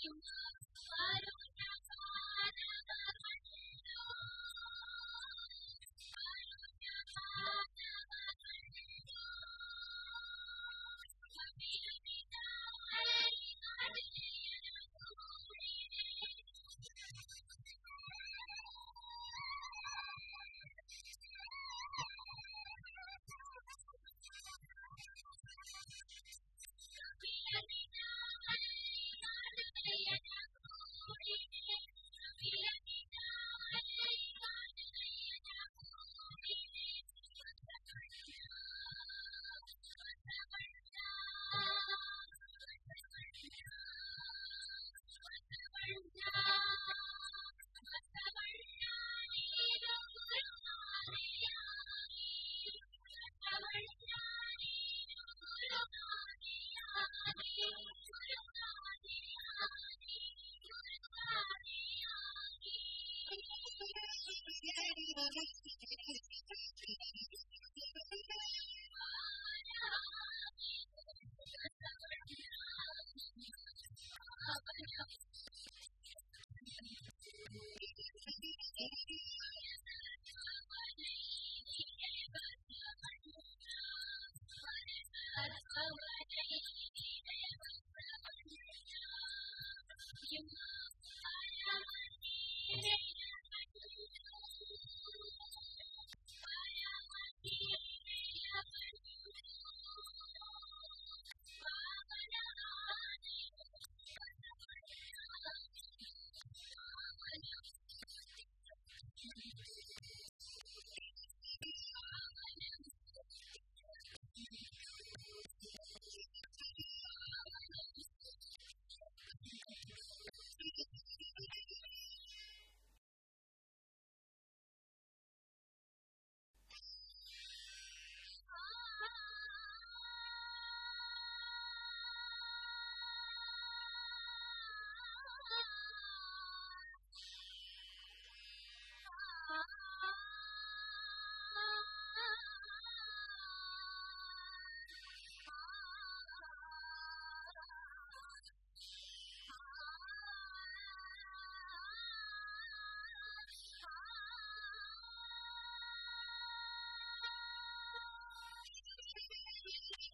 you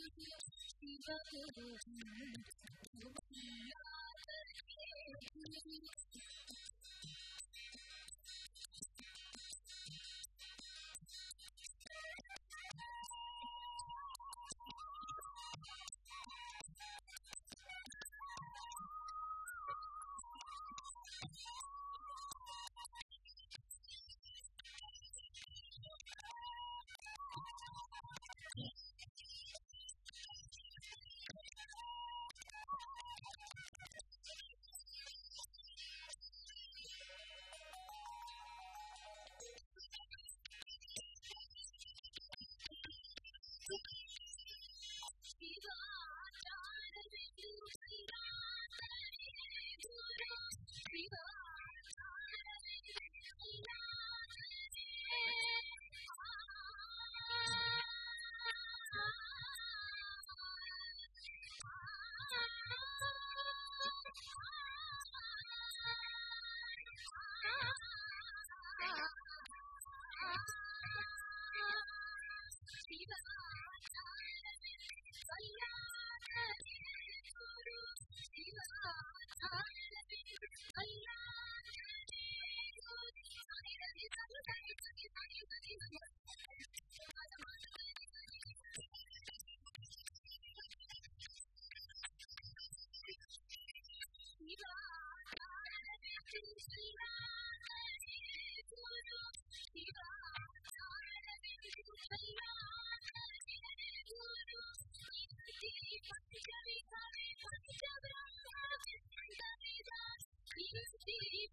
Thank you.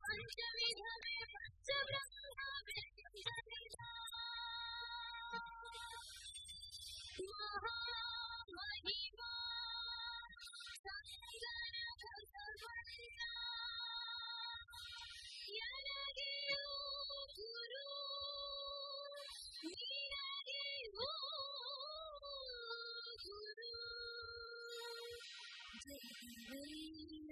पंजमी रानी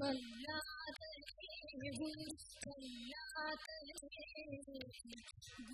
बल्ला बल्ला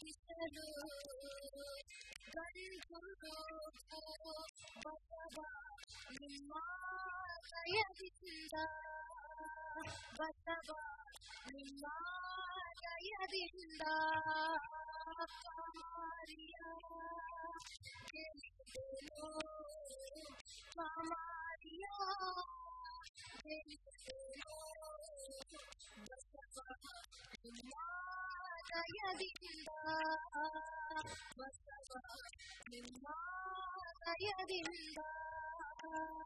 किसरो गरी गुरु को बसवा निम्मा दयति सिंदा बसवा निम्मा दयति सिंदा Oh, my God.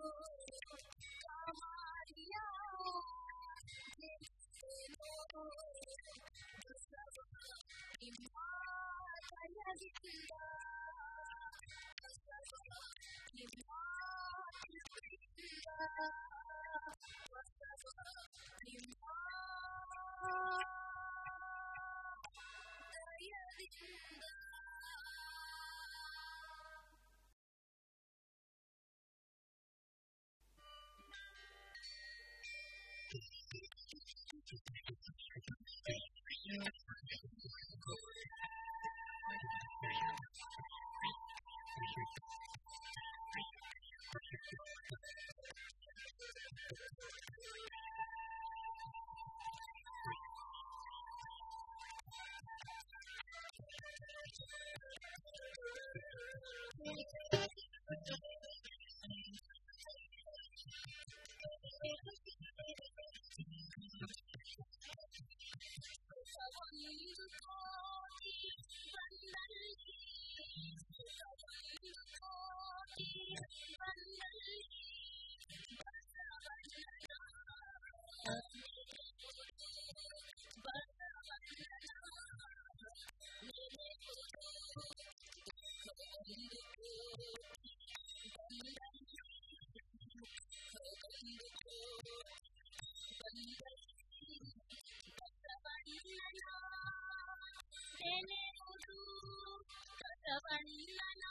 to be a subscription. Maria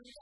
friends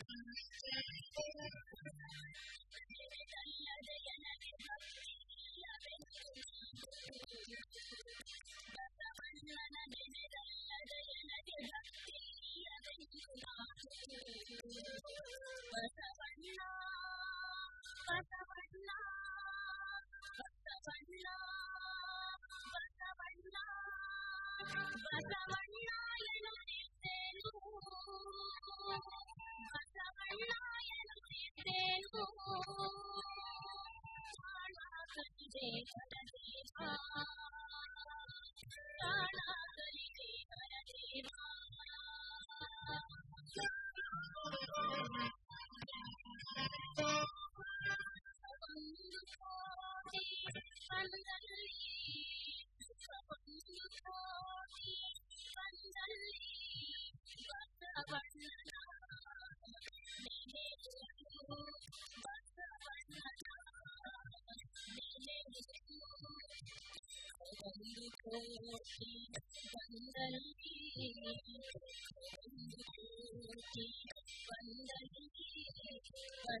Thank you.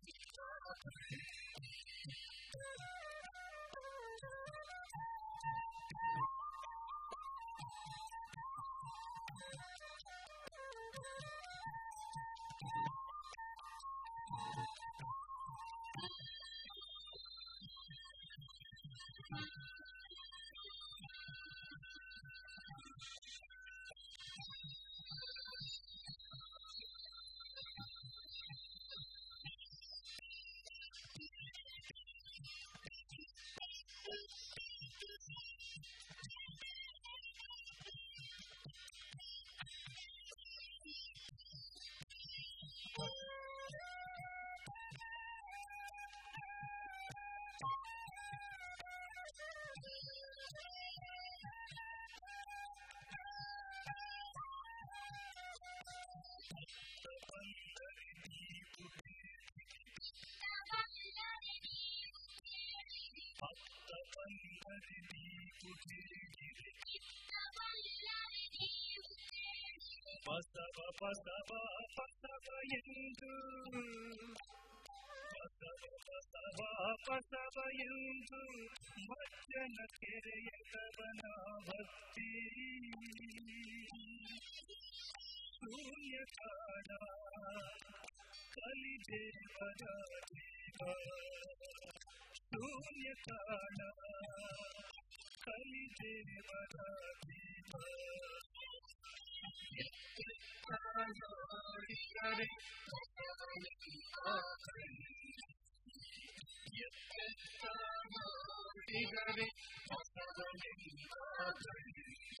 Basava Basava Basava என்று பசவ பசவ பசவ என்று மச்சன திரைய கவனா பக்தி சூரிய காடா கலிஜே பதா தேவா शून्यकारा कलिदेवदारे Thank you.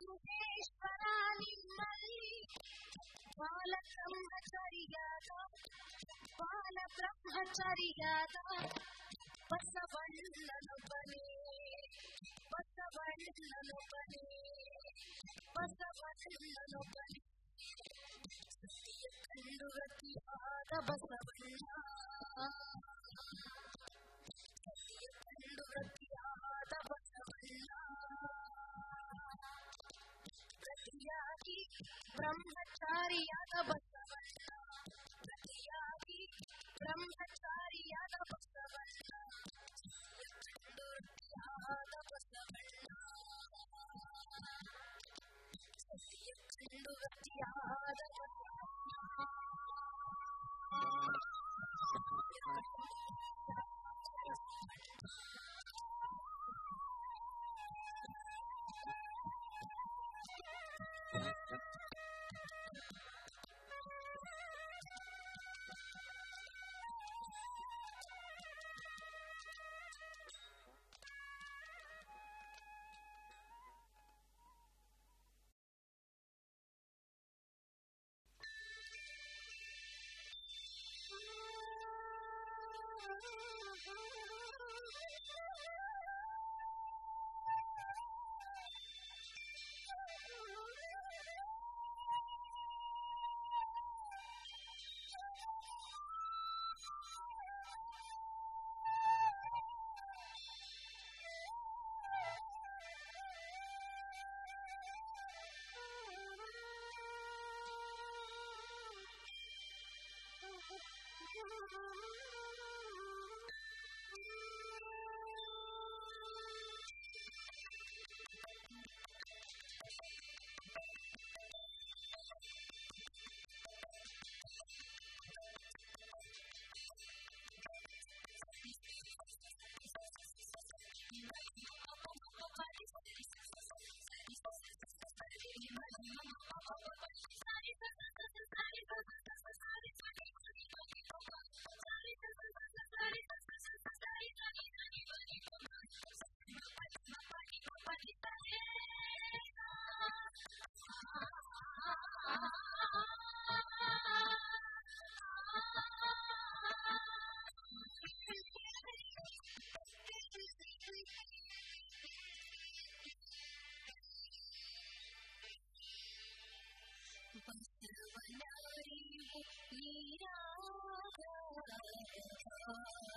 ಗುಹೇಶ್ವರ ನಿಮ್ಮಲ್ಲಿ ಬಾಲ ಬ್ರಹ್ಮಚಾರಿಯಾದ ಬಾಲ ಬ್ರಹ್ಮಚಾರಿಯಾದ ಬಸವಣ್ಣನೊಬ್ಬನೇ ಬಸವಣ್ಣನೊಬ್ಬನೇ ಬಸವಣ್ಣನೊಬ್ಬನೇ ಕಂಡು ಗತಿಯಾದ ಬಸವಣ್ಣ ब्रह्मचारिया का बच्चा बनना प्रतियागी ब्रह्मचारिया का बच्चा बनना चंडोटिया का बच्चा बनना सत्य चंडोटिया का बच्चा बनना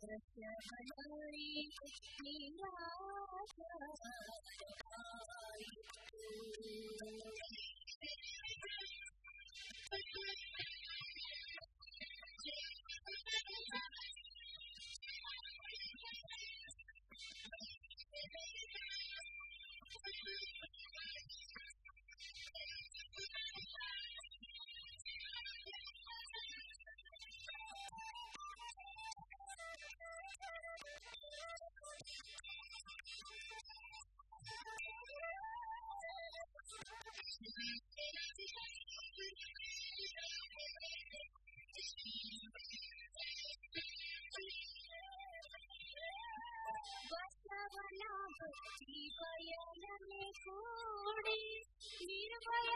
Krishna Hari Krishna Nirvaya, Nirvaya, Nirvaya, Nirvaya, Nirvaya,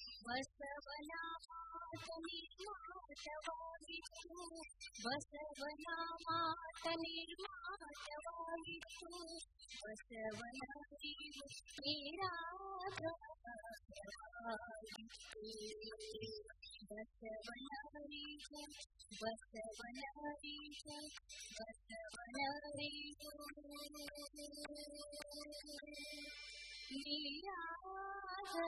वसवना मातनि मातवादितु वसवना मातनि मातवादितु वसवनादि नीराधवादितु वसवनादि वसवनादि वसवनादि नीराधवादितु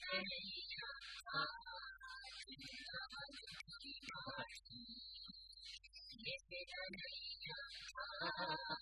Thank you.